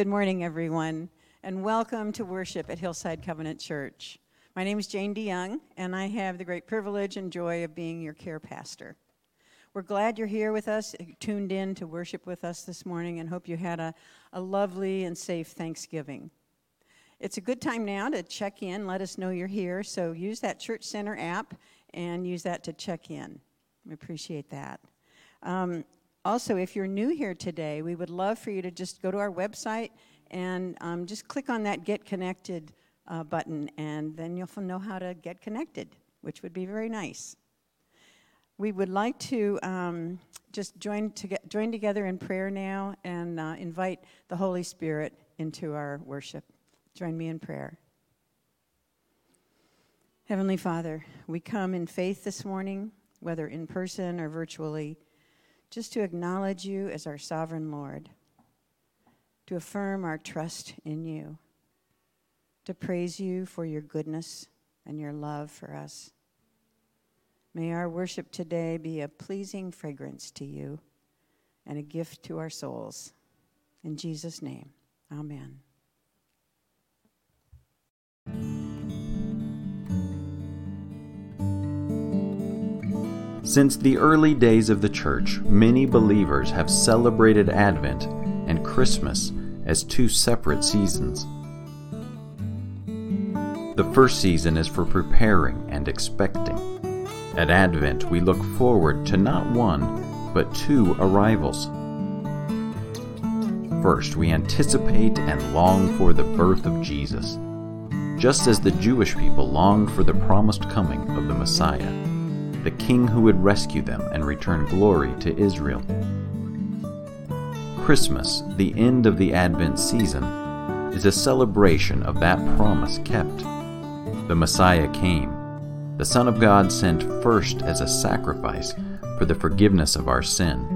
Good morning, everyone, and welcome to worship at Hillside Covenant Church. My name is Jane DeYoung, and I have the great privilege and joy of being your care pastor. We're glad you're here with us, tuned in to worship with us this morning, and hope you had a, a lovely and safe Thanksgiving. It's a good time now to check in, let us know you're here, so use that Church Center app and use that to check in. We appreciate that. Um, also, if you're new here today, we would love for you to just go to our website and um, just click on that Get Connected uh, button, and then you'll know how to get connected, which would be very nice. We would like to um, just join, to get, join together in prayer now and uh, invite the Holy Spirit into our worship. Join me in prayer. Heavenly Father, we come in faith this morning, whether in person or virtually just to acknowledge you as our sovereign Lord, to affirm our trust in you, to praise you for your goodness and your love for us. May our worship today be a pleasing fragrance to you and a gift to our souls. In Jesus' name, amen. Since the early days of the church, many believers have celebrated Advent and Christmas as two separate seasons. The first season is for preparing and expecting. At Advent, we look forward to not one, but two arrivals. First, we anticipate and long for the birth of Jesus, just as the Jewish people longed for the promised coming of the Messiah the king who would rescue them and return glory to Israel. Christmas, the end of the Advent season, is a celebration of that promise kept. The Messiah came. The Son of God sent first as a sacrifice for the forgiveness of our sin.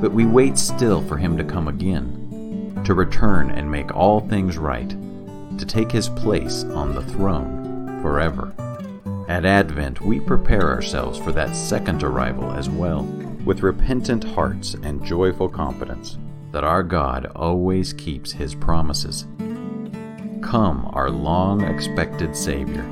But we wait still for him to come again, to return and make all things right, to take his place on the throne forever. At Advent, we prepare ourselves for that second arrival as well, with repentant hearts and joyful confidence that our God always keeps his promises. Come, our long expected Savior.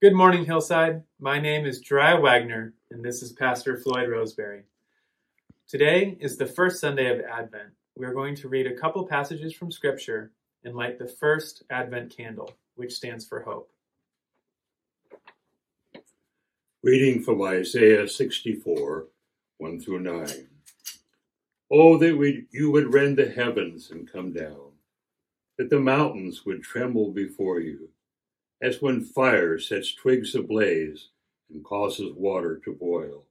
Good morning, Hillside. My name is Dry Wagner, and this is Pastor Floyd Roseberry. Today is the first Sunday of Advent. We are going to read a couple passages from Scripture and light the first Advent candle, which stands for hope. Reading from Isaiah 64, 1 through 9. Oh, that we, you would rend the heavens and come down, that the mountains would tremble before you as when fire sets twigs ablaze and causes water to boil.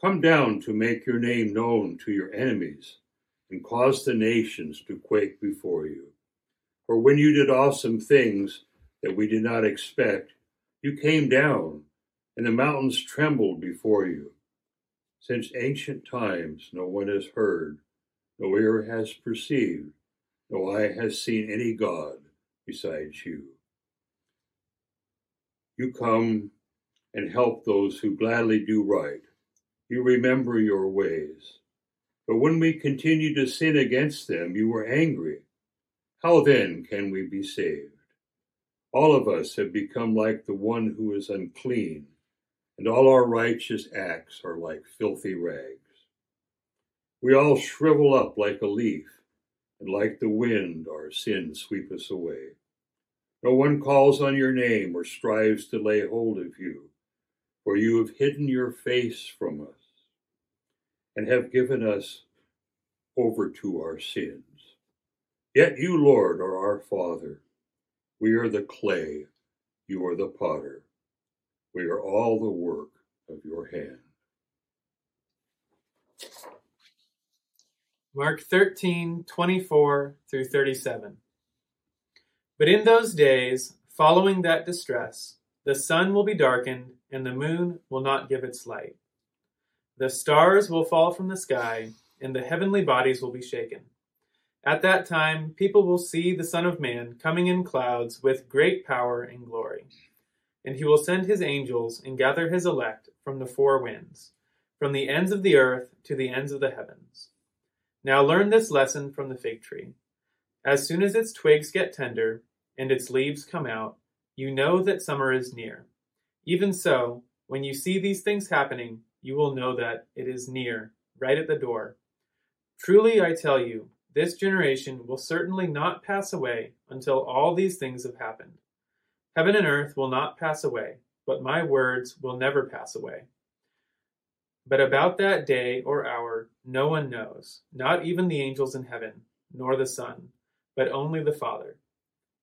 Come down to make your name known to your enemies and cause the nations to quake before you. For when you did awesome things that we did not expect, you came down, and the mountains trembled before you. Since ancient times, no one has heard, no ear has perceived, no eye has seen any God besides you. You come and help those who gladly do right. You remember your ways. But when we continue to sin against them, you are angry. How then can we be saved? All of us have become like the one who is unclean, and all our righteous acts are like filthy rags. We all shrivel up like a leaf, and like the wind our sins sweep us away. No one calls on your name or strives to lay hold of you, for you have hidden your face from us and have given us over to our sins. Yet you, Lord, are our Father. We are the clay, you are the potter. We are all the work of your hand. Mark 13, 24 through 37. But in those days, following that distress, the sun will be darkened, and the moon will not give its light. The stars will fall from the sky, and the heavenly bodies will be shaken. At that time, people will see the Son of Man coming in clouds with great power and glory. And he will send his angels and gather his elect from the four winds, from the ends of the earth to the ends of the heavens. Now learn this lesson from the fig tree. As soon as its twigs get tender, and its leaves come out, you know that summer is near. Even so, when you see these things happening, you will know that it is near, right at the door. Truly I tell you, this generation will certainly not pass away until all these things have happened. Heaven and earth will not pass away, but my words will never pass away. But about that day or hour no one knows, not even the angels in heaven, nor the Son, but only the Father.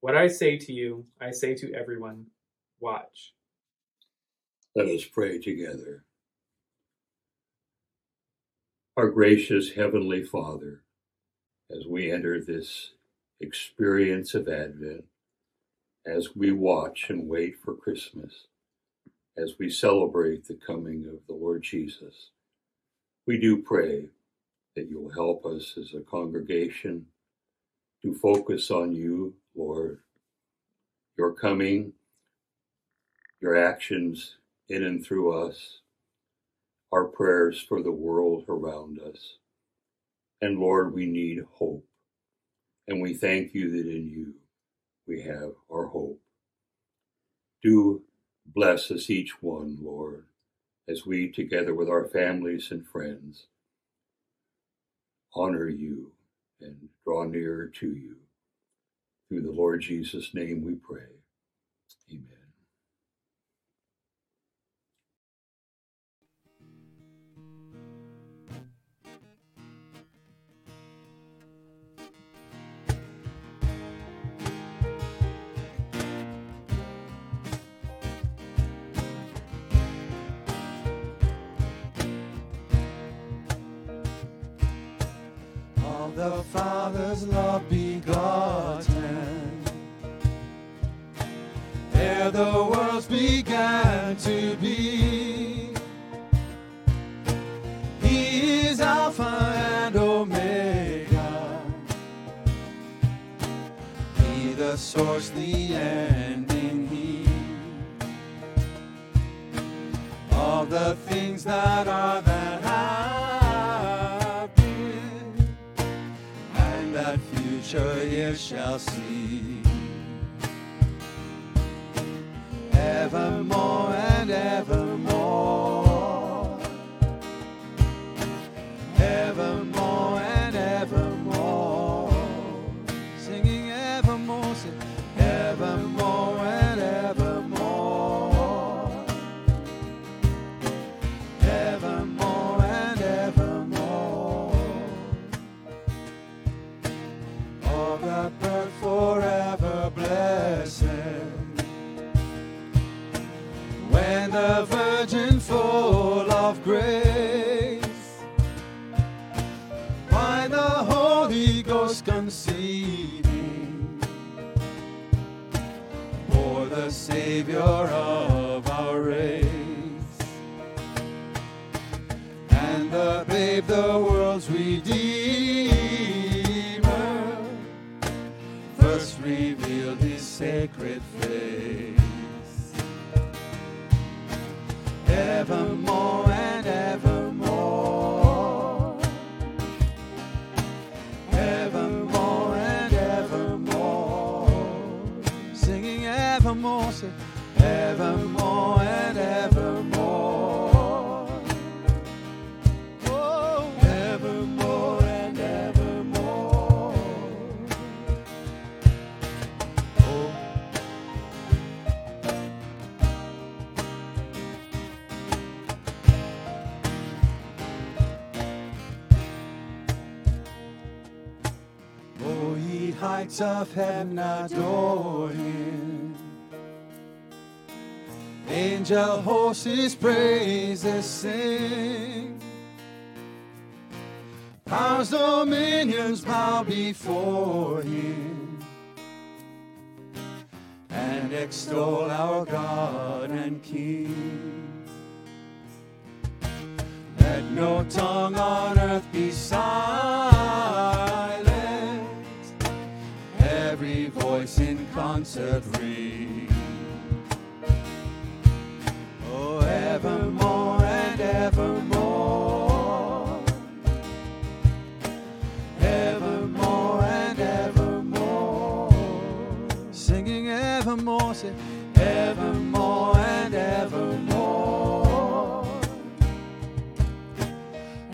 What I say to you, I say to everyone watch. Let us pray together. Our gracious Heavenly Father, as we enter this experience of Advent, as we watch and wait for Christmas, as we celebrate the coming of the Lord Jesus, we do pray that you'll help us as a congregation to focus on you, Lord, your coming, your actions in and through us, our prayers for the world around us. And Lord, we need hope. And we thank you that in you we have our hope. Do bless us each one, Lord, as we, together with our families and friends, honor you and draw near to you. Through the Lord Jesus' name we pray. Amen. The Father's love begotten. Ere the worlds began to be, He is Alpha and Omega. He the source, the ending, He of the things that are that future years shall see. Evermore and evermore, the Savior of our race and the babe, the world's redeemer, first revealed his sacred face. Evermore and evermore. Oh, evermore and evermore. Oh. Oh, ye heights of heaven, adore him. Angel horses praises sing. Powers, dominions bow before him and extol our God and King. Let no tongue on earth be silent, every voice in concert ring. Evermore and evermore,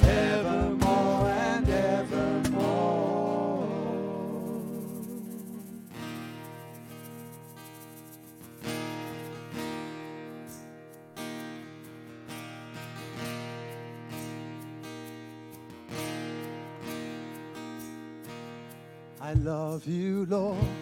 evermore and evermore. I love you, Lord.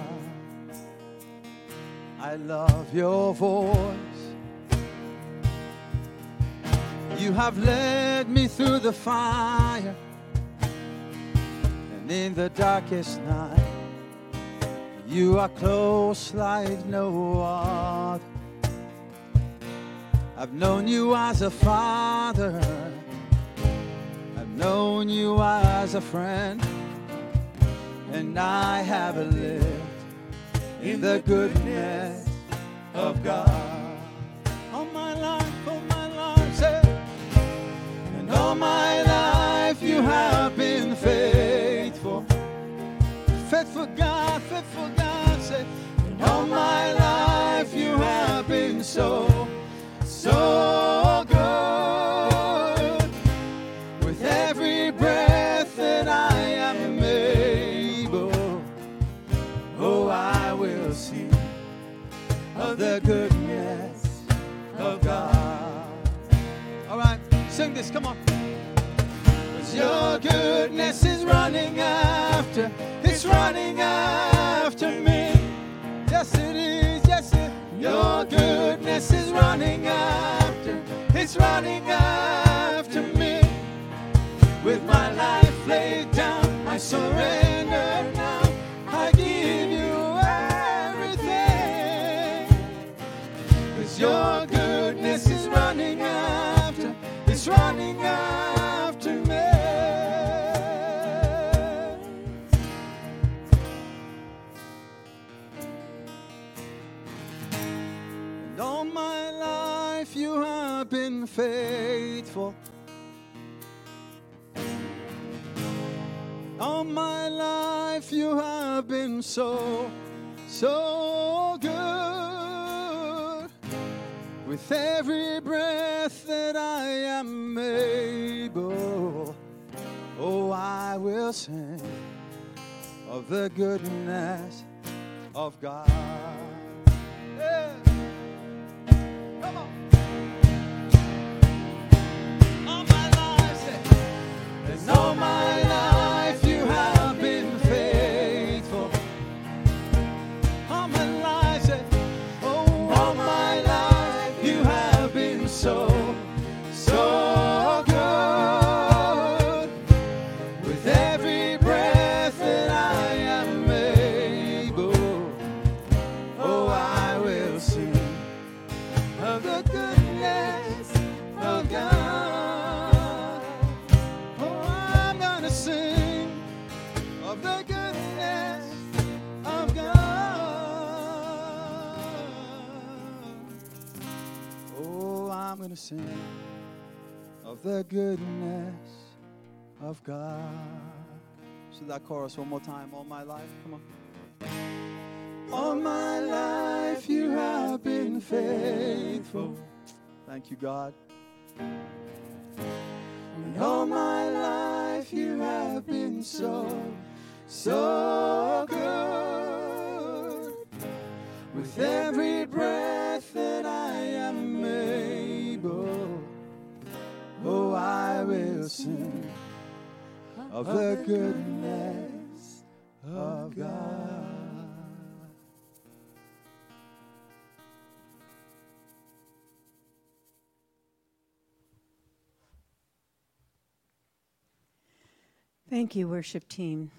I love your voice. You have led me through the fire and in the darkest night. You are close like no other. I've known you as a father. I've known you as a friend, and I have lived in the goodness of God. All my life, all my life, say, and all my life you have been faithful. Faithful God, faithful God, say, and all my life you have been so, so the goodness of God. All right, sing this, come on. your goodness is running after, it's running after me. Yes, it is, yes, it Your goodness is running after, it's running after me. With my life laid down, I surrender your goodness is running after, it's running after me. And all my life you have been faithful. All my life you have been so, so good. With every breath that I am able, oh, I will sing of the goodness of God. Come on. All my life, and all my Of the goodness of God. So that chorus one more time. All my life, come on. All my life you have been faithful. Thank you, God. And all my life you have been so, so good. With every breath that I oh, I will sing of the goodness of God. Thank you, worship team,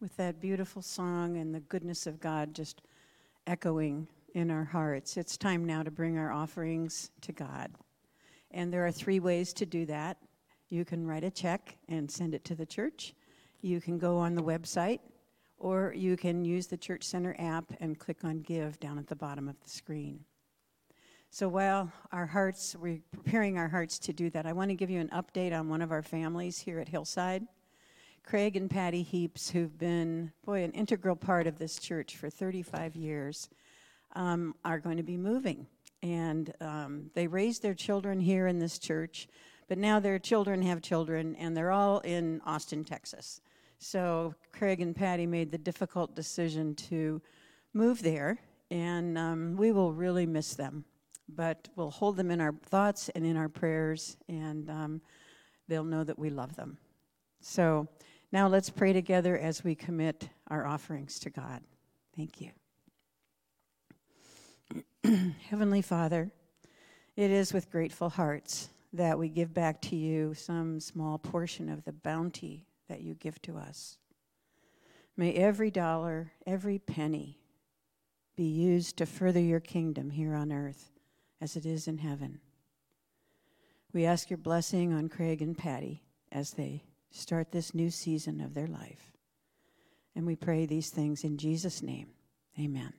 with that beautiful song and the goodness of God just echoing in our hearts. It's time now to bring our offerings to God. And there are three ways to do that. You can write a check and send it to the church, you can go on the website, or you can use the Church Center app and click on Give down at the bottom of the screen. So while our hearts, we're preparing our hearts to do that, I want to give you an update on one of our families here at Hillside. Craig and Patty Heaps, who've been, boy, an integral part of this church for 35 years, um, are going to be moving. And um, they raised their children here in this church, but now their children have children, and they're all in Austin, Texas. So Craig and Patty made the difficult decision to move there, and um, we will really miss them. But we'll hold them in our thoughts and in our prayers, and um, they'll know that we love them. So now let's pray together as we commit our offerings to God. Thank you. Heavenly Father, it is with grateful hearts that we give back to you some small portion of the bounty that you give to us. May every dollar, every penny be used to further your kingdom here on earth as it is in heaven. We ask your blessing on Craig and Patty as they start this new season of their life. And we pray these things in Jesus' name. Amen.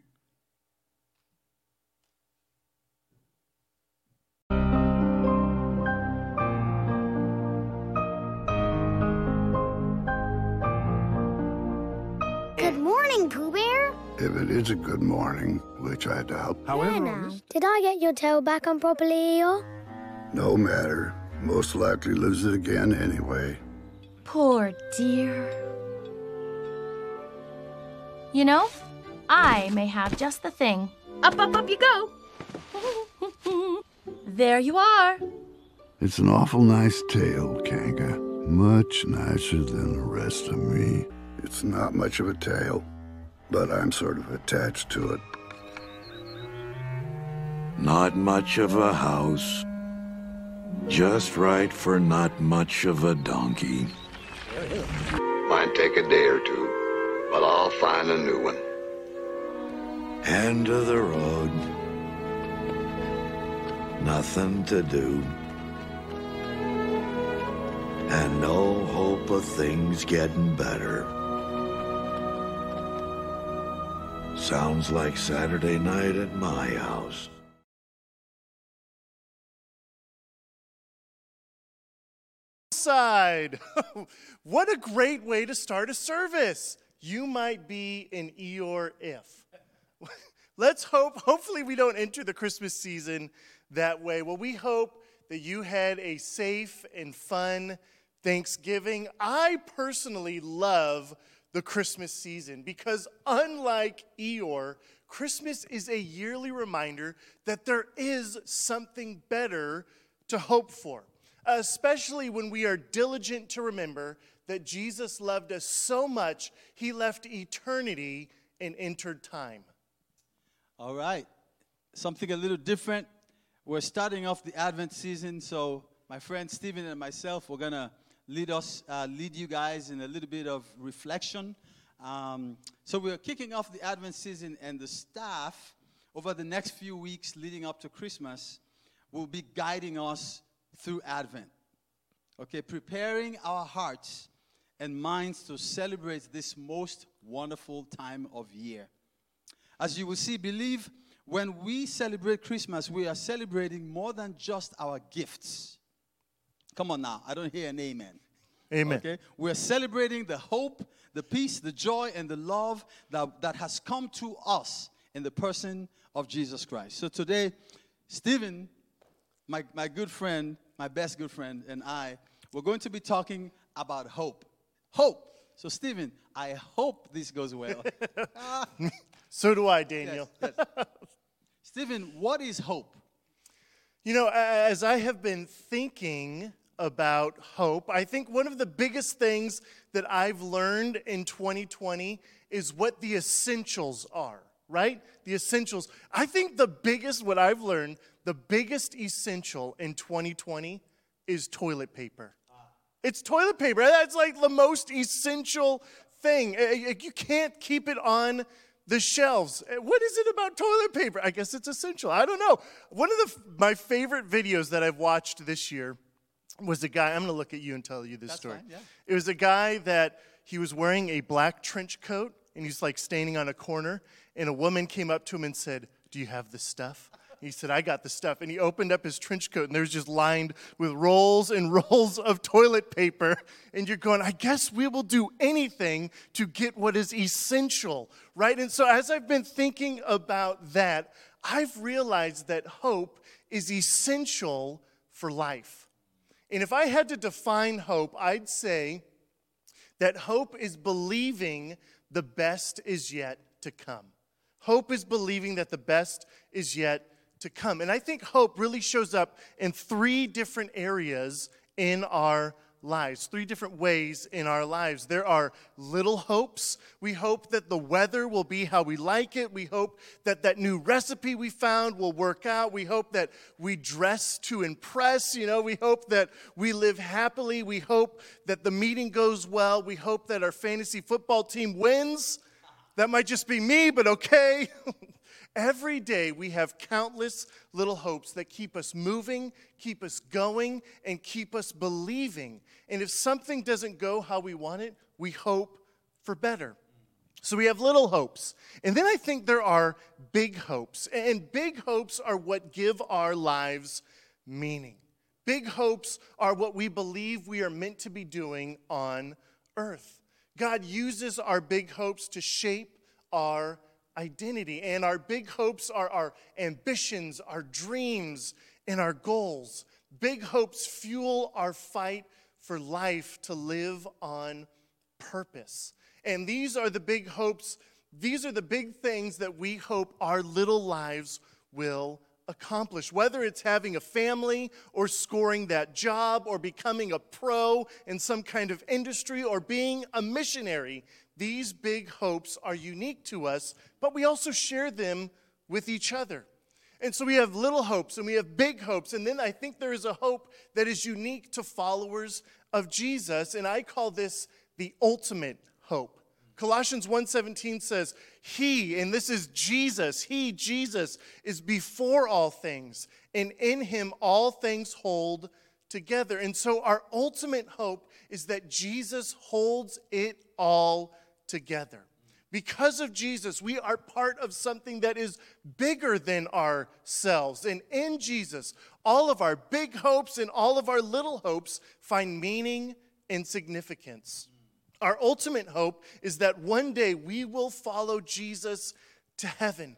If it is a good morning, which I doubt, Yeah, now. Did I get your tail back on properly, Eeyore? no matter. Most likely lose it again anyway. Poor dear. You know, I may have just the thing. Up, up, up you go. there you are. It's an awful nice tail, Kanga. Much nicer than the rest of me. It's not much of a tail, but I'm sort of attached to it. Not much of a house. Just right for not much of a donkey. Might take a day or two, but I'll find a new one. End of the road. Nothing to do. And no hope of things getting better. Sounds like Saturday night at my house. side. what a great way to start a service. You might be an Eeyore if. Let's hope, hopefully, we don't enter the Christmas season that way. Well, we hope that you had a safe and fun Thanksgiving. I personally love the Christmas season because, unlike Eeyore, Christmas is a yearly reminder that there is something better to hope for especially when we are diligent to remember that Jesus loved us so much, he left eternity and entered time. All right. Something a little different. We're starting off the Advent season, so my friend Stephen and myself, we're going to lead us, uh, lead you guys in a little bit of reflection. Um, so we're kicking off the Advent season, and the staff, over the next few weeks leading up to Christmas, will be guiding us through Advent. Okay, preparing our hearts and minds to celebrate this most wonderful time of year. As you will see, believe when we celebrate Christmas, we are celebrating more than just our gifts. Come on now, I don't hear an amen. Amen. Okay? We're celebrating the hope, the peace, the joy, and the love that, that has come to us in the person of Jesus Christ. So today, Stephen, my, my good friend, my best good friend, and I, we're going to be talking about hope. Hope. So, Stephen, I hope this goes well. So do I, Daniel. Yes, yes. Stephen, what is hope? You know, as I have been thinking about hope, I think one of the biggest things that I've learned in 2020 is what the essentials are, right? The essentials. I think the biggest, what I've learned, the biggest essential in 2020 is toilet paper. It's toilet paper. That's like the most essential thing. Uh, You you can't keep it on the shelves. What is it about toilet paper? I guess it's essential. I don't know. One of the, my favorite videos that I've watched this year was a guy. I'm going to look at you and tell you this That's story. fine, yeah. It was a guy that he was wearing a black trench coat and he's like standing on a corner, and a woman came up to him and said, Do you have the stuff? He said, I got the stuff. And he opened up his trench coat, and there's just lined with rolls and rolls of toilet paper. And you're going, I guess we will do anything to get what is essential, right? And so, as I've been thinking about that, I've realized that hope is essential for life. And if I had to define hope, I'd say that hope is believing the best is yet to come. Hope is believing that the best is yet to come. And I think hope really shows up in three different areas in our lives, three different ways in our lives. There are little hopes. We hope that the weather will be how we like it. We hope that that new recipe we found will work out. We hope that we dress to impress. You know, we hope that we live happily. We hope that the meeting goes well. We hope that our fantasy football team wins. That might just be me, but okay. Every day we have countless little hopes that keep us moving, keep us going, and keep us believing. And if something doesn't go how we want it, we hope for better. So we have little hopes. And then I think there are big hopes. And big hopes are what give our lives meaning. Big hopes are what we believe we are meant to be doing on earth. God uses our big hopes to shape our identity. And our big hopes are our ambitions, our dreams, and our goals. Big hopes fuel our fight for life to live on purpose. And these are the big hopes, these are the big things that we hope our little lives will accomplish. Whether it's having a family or scoring that job or becoming a pro in some kind of industry or being a missionary, these big hopes are unique to us, but we also share them with each other. And so we have little hopes and we have big hopes. And then I think there is a hope that is unique to followers of Jesus. And I call this the ultimate hope. Colossians 1:17 says, "He, and this is Jesus, he Jesus is before all things, and in him all things hold together." And so our ultimate hope is that Jesus holds it all together. Because of Jesus, we are part of something that is bigger than ourselves. And in Jesus, all of our big hopes and all of our little hopes find meaning and significance. Our ultimate hope is that one day we will follow Jesus to heaven.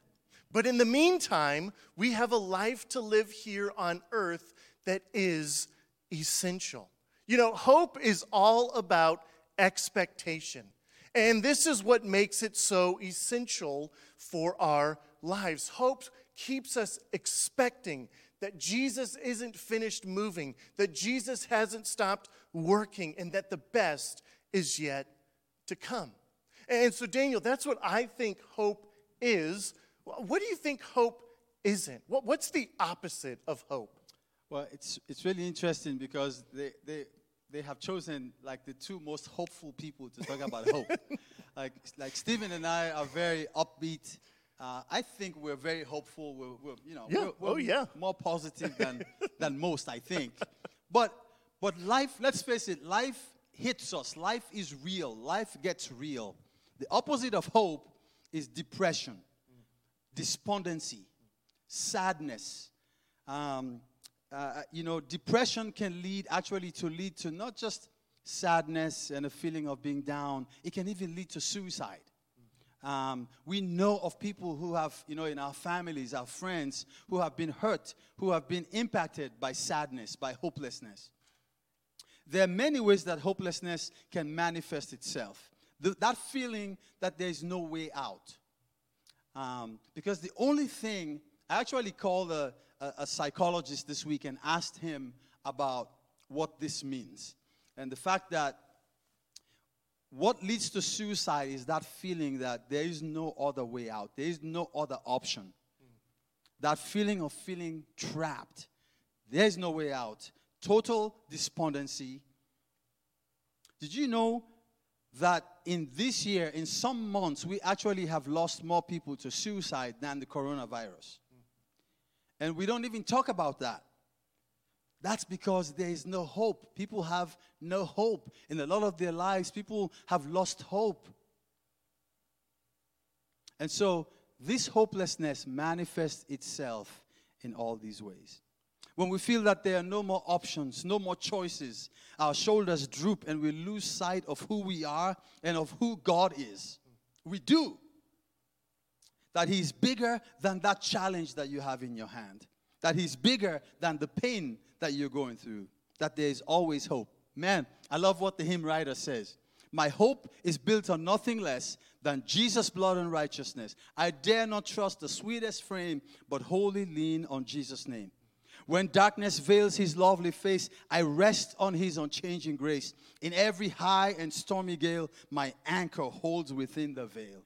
But in the meantime, we have a life to live here on earth that is essential. You know, hope is all about expectation. And this is what makes it so essential for our lives. Hope keeps us expecting that Jesus isn't finished moving, that Jesus hasn't stopped working, and that the best is yet to come. And so, Daniel, that's what I think hope is. What do you think hope isn't? What's the opposite of hope? Well, it's, it's really interesting because they, they, they have chosen like the two most hopeful people to talk about hope. Like, like Stephen and I are very upbeat. Uh, I think we're very hopeful. We're, we're you know, yeah. we're, we're oh, yeah. more positive than, than most, I think. But, but life, let's face it, life hits us. Life is real. Life gets real. The opposite of hope is depression, despondency, sadness. Um, uh, you know, depression can lead actually to lead to not just sadness and a feeling of being down, it can even lead to suicide. Um, we know of people who have, you know, in our families, our friends, who have been hurt, who have been impacted by sadness, by hopelessness. There are many ways that hopelessness can manifest itself. The, that feeling that there is no way out. Um, because the only thing, I actually called a, a, a psychologist this week and asked him about what this means. And the fact that what leads to suicide is that feeling that there is no other way out, there is no other option. That feeling of feeling trapped, there is no way out. Total despondency. Did you know that in this year, in some months, we actually have lost more people to suicide than the coronavirus? And we don't even talk about that. That's because there is no hope. People have no hope. In a lot of their lives, people have lost hope. And so, this hopelessness manifests itself in all these ways. When we feel that there are no more options, no more choices, our shoulders droop and we lose sight of who we are and of who God is. We do. That He's bigger than that challenge that you have in your hand, that He's bigger than the pain that you're going through, that there is always hope. Man, I love what the hymn writer says. My hope is built on nothing less than Jesus' blood and righteousness. I dare not trust the sweetest frame, but wholly lean on Jesus' name. When darkness veils his lovely face, I rest on his unchanging grace. In every high and stormy gale, my anchor holds within the veil.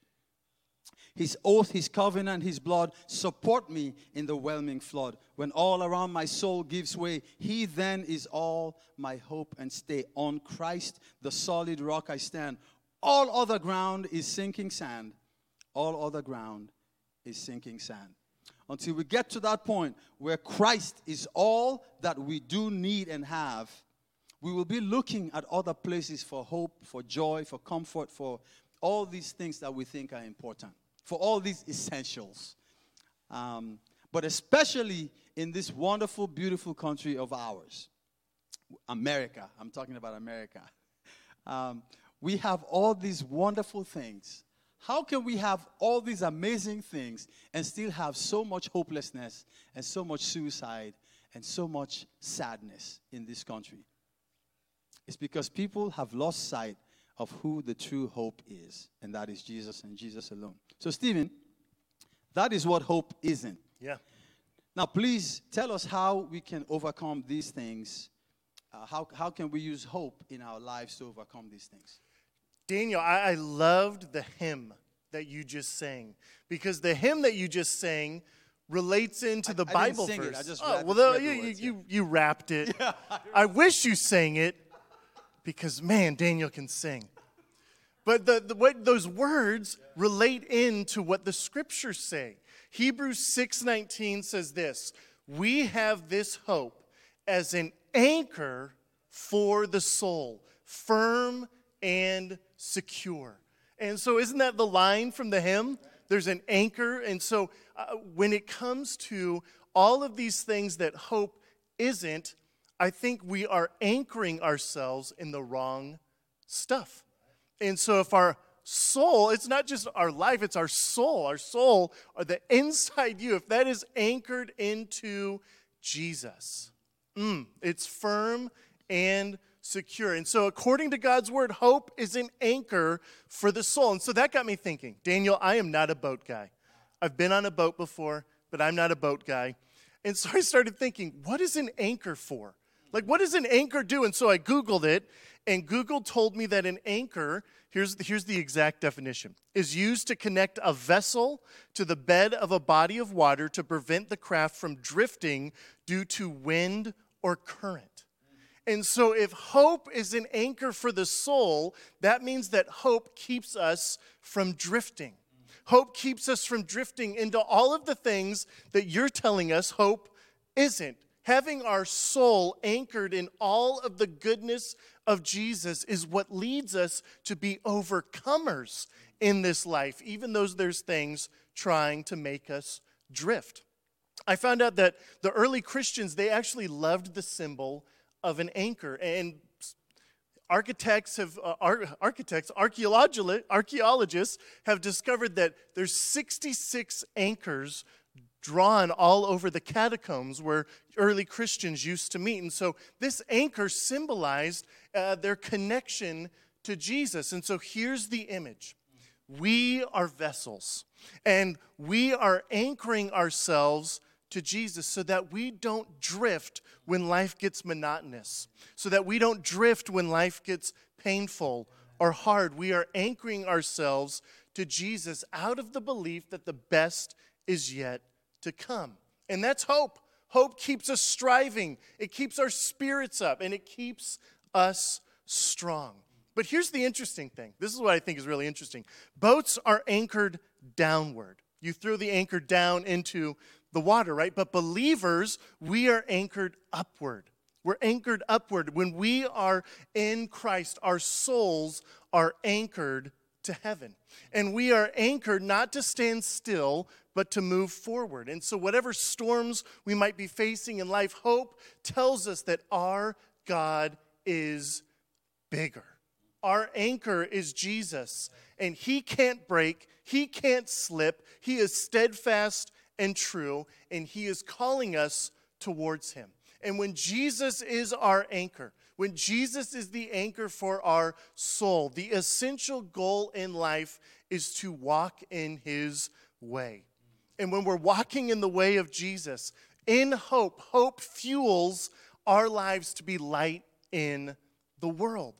His oath, His covenant, His blood support me in the whelming flood. When all around my soul gives way, He then is all my hope and stay. On Christ, the solid rock I stand. All other ground is sinking sand. All other ground is sinking sand. Until we get to that point where Christ is all that we do need and have, we will be looking at other places for hope, for joy, for comfort, for all these things that we think are important, for all these essentials. Um, but especially in this wonderful, beautiful country of ours, America. I'm talking about America. Um, we have all these wonderful things. How can we have all these amazing things and still have so much hopelessness and so much suicide and so much sadness in this country? It's because people have lost sight of who the true hope is, and that is Jesus and Jesus alone. So, Stephen, that is what hope isn't. Yeah. Now, please tell us how we can overcome these things. Uh, how, how can we use hope in our lives to overcome these things? Daniel, I, I loved the hymn that you just sang because the hymn that you just sang relates into the I didn't Bible verse. I just oh, well, the you, you, words, you, you rapped it. I wish you sang it because, man, Daniel can sing. But the, the, what those words relate into what the scriptures say. Hebrews 6:19 says this, "We have this hope as an anchor for the soul, firm and secure." And so isn't that the line from the hymn? There's an anchor and so uh, when it comes to all of these things that hope isn't, I think we are anchoring ourselves in the wrong stuff. And so if our soul, it's not just our life, it's our soul, our soul, or the inside you, if that is anchored into Jesus, mm, it's firm and secure. And so, according to God's word, hope is an anchor for the soul. And so that got me thinking Daniel, I am not a boat guy. I've been on a boat before, but I'm not a boat guy. And so I started thinking, what is an anchor for? Like, what does an anchor do? And so I Googled it, and Google told me that an anchor, here's, here's the exact definition, is used to connect a vessel to the bed of a body of water to prevent the craft from drifting due to wind or current. And so, if hope is an anchor for the soul, that means that hope keeps us from drifting. Hope keeps us from drifting into all of the things that you're telling us hope isn't. Having our soul anchored in all of the goodness of Jesus is what leads us to be overcomers in this life, even though there's things trying to make us drift. I found out that the early Christians, they actually loved the symbol of an anchor. And architects have uh, ar- architects archaeologists have discovered that there's 66 anchors drawn all over the catacombs where early Christians used to meet. And so this anchor symbolized uh, their connection to Jesus. And so here's the image we are vessels, and we are anchoring ourselves to Jesus so that we don't drift when life gets monotonous, so that we don't drift when life gets painful or hard. We are anchoring ourselves to Jesus out of the belief that the best is yet to come. And that's hope. Hope keeps us striving, it keeps our spirits up, and it keeps us strong. But here's the interesting thing this is what I think is really interesting boats are anchored downward. You throw the anchor down into the water, right? But believers, we are anchored upward. We're anchored upward. When we are in Christ, our souls are anchored to heaven. And we are anchored not to stand still, but to move forward. And so, whatever storms we might be facing in life, hope tells us that our God is bigger. Our anchor is Jesus, and He can't break, He can't slip. He is steadfast and true, and He is calling us towards Him. And when Jesus is our anchor, when Jesus is the anchor for our soul, the essential goal in life is to walk in His way. And when we're walking in the way of Jesus, in hope, hope fuels our lives to be light in the world.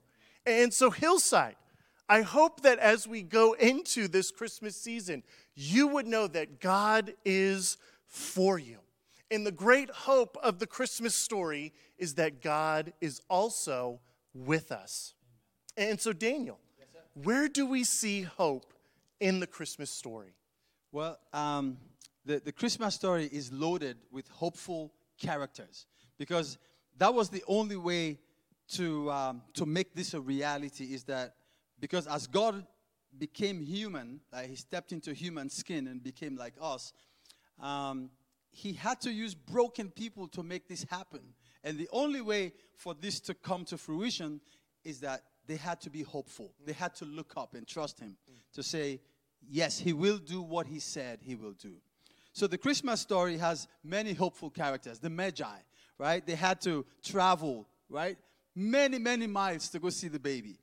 And so, Hillside, I hope that as we go into this Christmas season, you would know that God is for you. And the great hope of the Christmas story is that God is also with us. And so, Daniel, where do we see hope in the Christmas story? Well, um, the, the Christmas story is loaded with hopeful characters because that was the only way to, um, to make this a reality is that because as God became human, like he stepped into human skin and became like us, um, he had to use broken people to make this happen. And the only way for this to come to fruition is that they had to be hopeful. They had to look up and trust him to say, yes, he will do what he said he will do. So the Christmas story has many hopeful characters. The Magi, right? They had to travel, right? Many, many miles to go see the baby.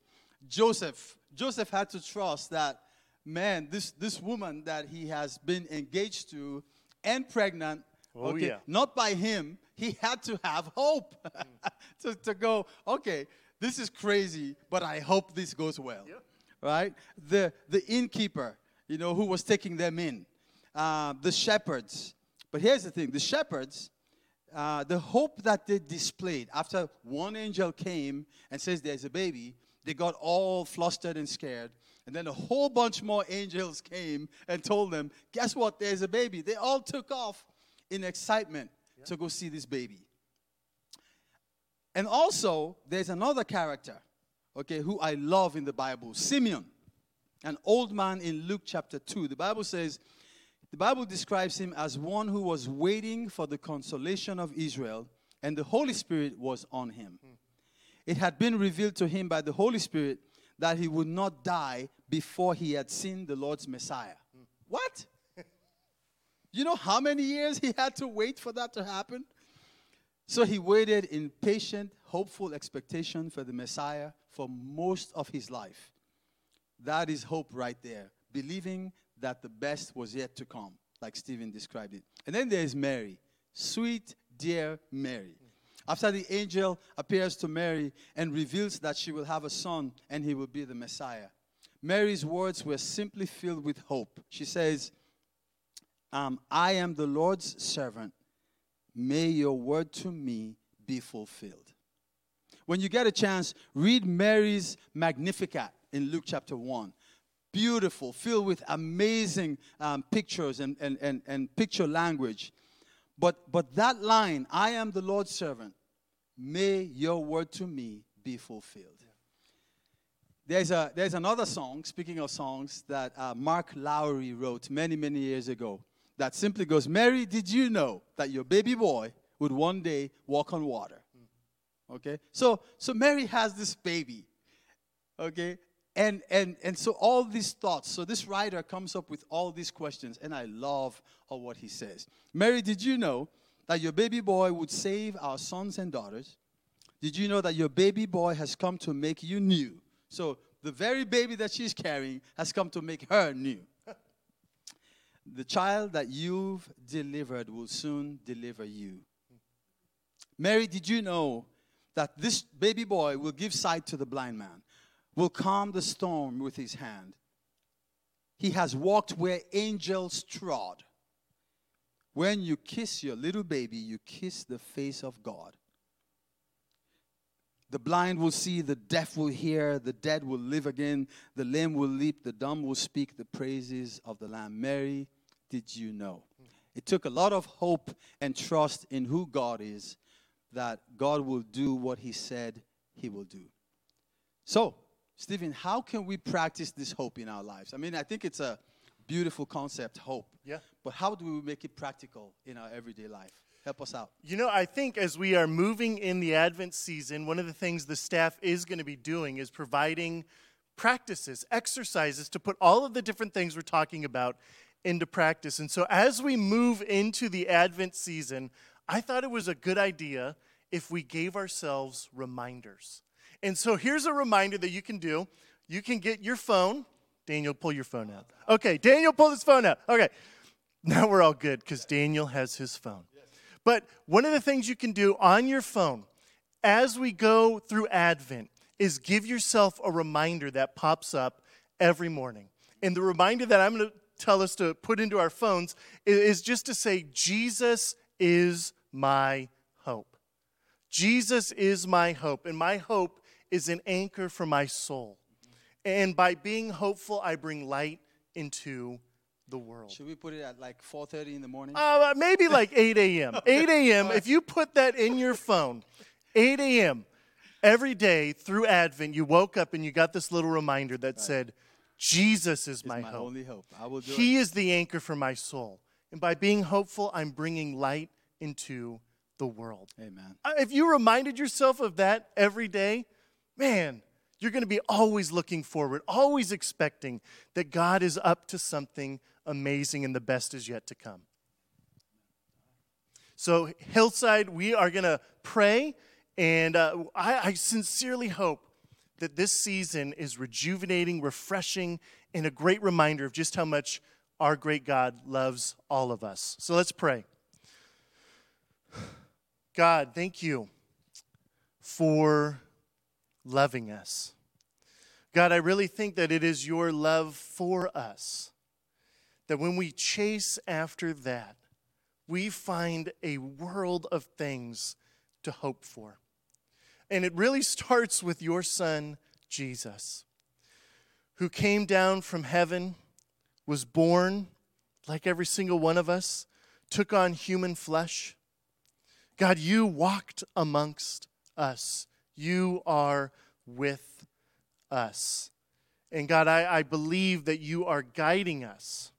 Joseph, Joseph had to trust that, man, this, this woman that he has been engaged to and pregnant, Oh, okay, yeah. not by him, he had to have hope to, to go, okay, this is crazy, but I hope this goes well. Yeah. Right? The, the innkeeper, you know, who was taking them in, uh, the shepherds. But here's the thing the shepherds, uh, the hope that they displayed after one angel came and says there's a baby, they got all flustered and scared. And then a whole bunch more angels came and told them, guess what? There's a baby. They all took off in excitement to go see this baby. And also, there's another character, okay, who I love in the Bible Simeon, an old man in Luke chapter 2. The Bible says, the Bible describes him as one who was waiting for the consolation of Israel, and the Holy Spirit was on him. Hmm. It had been revealed to him by the Holy Spirit that he would not die before he had seen the Lord's Messiah. What? You know how many years he had to wait for that to happen? So he waited in patient, hopeful expectation for the Messiah for most of his life. That is hope right there, believing that the best was yet to come, like Stephen described it. And then there's Mary, sweet, dear Mary. After the angel appears to Mary and reveals that she will have a son and he will be the Messiah, Mary's words were simply filled with hope. She says, um, I am the Lord's servant. May your word to me be fulfilled. When you get a chance, read Mary's Magnificat in Luke chapter 1. Beautiful, filled with amazing um, pictures and, and, and, and picture language. But, but that line, I am the Lord's servant, may your word to me be fulfilled. There's, a, there's another song, speaking of songs, that uh, Mark Lowry wrote many, many years ago that simply goes, Mary, did you know that your baby boy would one day walk on water? Okay? So, so Mary has this baby. Okay? And, and, and so all these thoughts, so this writer comes up with all these questions, and I love what he says. Mary, did you know that your baby boy would save our sons and daughters? Did you know that your baby boy has come to make you new? So the very baby that she's carrying has come to make her new. the child that you've delivered will soon deliver you. Mary, did you know that this baby boy will give sight to the blind man, will calm the storm with his hand? He has walked where angels trod. When you kiss your little baby, you kiss the face of God. The blind will see, the deaf will hear, the dead will live again, the lame will leap, the dumb will speak the praises of the Lamb. Mary, did you know? It took a lot of hope and trust in who God is that God will do what He said He will do. So, Stephen, how can we practice this hope in our lives? I mean, I think it's a beautiful concept, hope. Yeah. But how do we make it practical in our everyday life? Help us out. You know, I think as we are moving in the Advent season, one of the things the staff is going to be doing is providing practices, exercises to put all of the different things we're talking about into practice. And so as we move into the Advent season, I thought it was a good idea if we gave ourselves reminders. And so here's a reminder that you can do. You can get your phone. Daniel, pull your phone out. Okay, Daniel, pull his phone out. Okay, now we're all good because Daniel has his phone. But one of the things you can do on your phone as we go through Advent is give yourself a reminder that pops up every morning. And the reminder that I'm going to tell us to put into our phones is just to say, Jesus is my hope. Jesus is my hope, and my hope is an anchor for my soul. And by being hopeful, I bring light into the world. Should we put it at like 4:30 in the morning? Uh, maybe like 8 a.m. 8 a.m. If you put that in your phone, 8 a.m. every day through Advent, you woke up and you got this little reminder that said, Jesus is my, my hope. only hope. I will do He it. is the anchor for my soul. And by being hopeful, I'm bringing light into the world. Amen. Uh, If you reminded yourself of that every day, man, you're going to be always looking forward, always expecting that God is up to something amazing and the best is yet to come. So, Hillside, we are going to pray, and uh, I, I sincerely hope that this season is rejuvenating, refreshing, and a great reminder of just how much our great God loves all of us. So, let's pray. God, thank you for loving us. God, I really think that it is your love for us that when we chase after that, we find a world of things to hope for. And it really starts with your son, Jesus, who came down from heaven, was born like every single one of us, took on human flesh. God, you walked amongst us. You are with us. And God, I, I believe that you are guiding us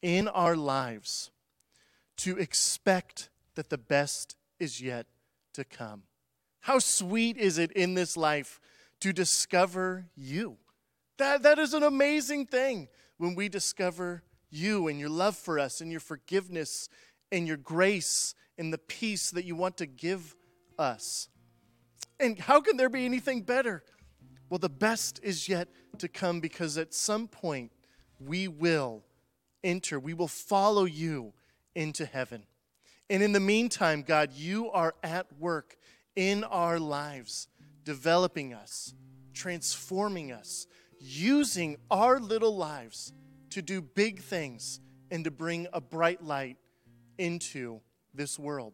in our lives to expect that the best is yet to come. How sweet is it in this life to discover you? That, that is an amazing thing when we discover you and your love for us and your forgiveness and your grace and the peace that you want to give us. And how can there be anything better? Well, the best is yet to come because at some point we will enter, we will follow you into heaven. And in the meantime, God, you are at work in our lives, developing us, transforming us, using our little lives to do big things and to bring a bright light into this world.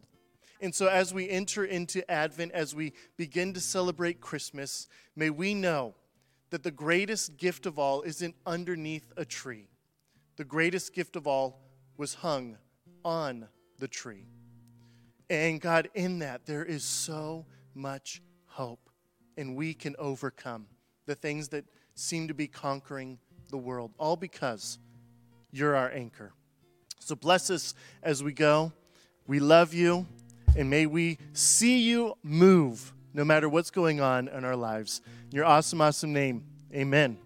And so, as we enter into Advent, as we begin to celebrate Christmas, may we know that the greatest gift of all isn't underneath a tree. The greatest gift of all was hung on the tree. And God, in that, there is so much hope, and we can overcome the things that seem to be conquering the world, all because you're our anchor. So bless us as we go. We love you, and may we see you move no matter what's going on in our lives. In your awesome, awesome name, amen.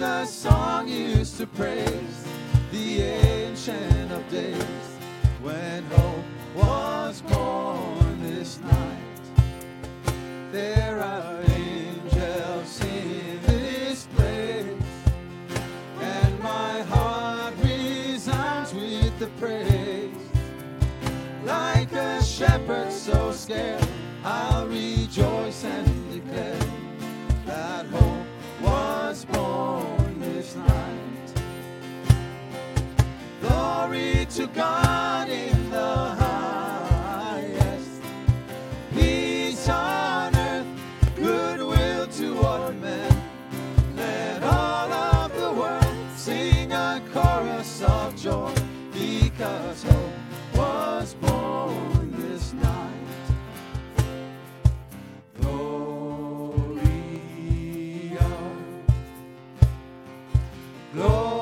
the song used to praise the ancient of days when hope was born this night. There are angels in this place, and my heart resounds with the praise. Like a shepherd so scared. to God in the highest. Peace on earth, goodwill toward men. Let all of the world sing a chorus of joy because hope was born this night. Gloria. Glory.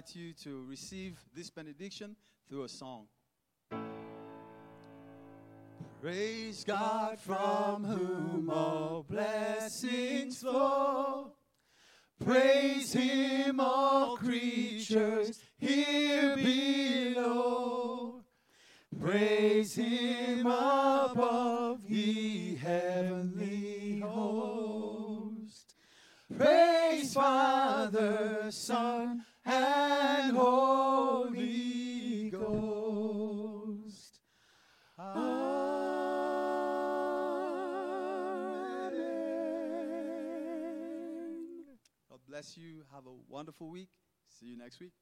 invite you to receive this benediction through a song. Praise God from whom all blessings flow. Praise Him, all creatures here below. Praise Him above, ye heavenly host. Praise Father, Son, and Holy Ghost. Amen. God bless you. Have a wonderful week. See you next week.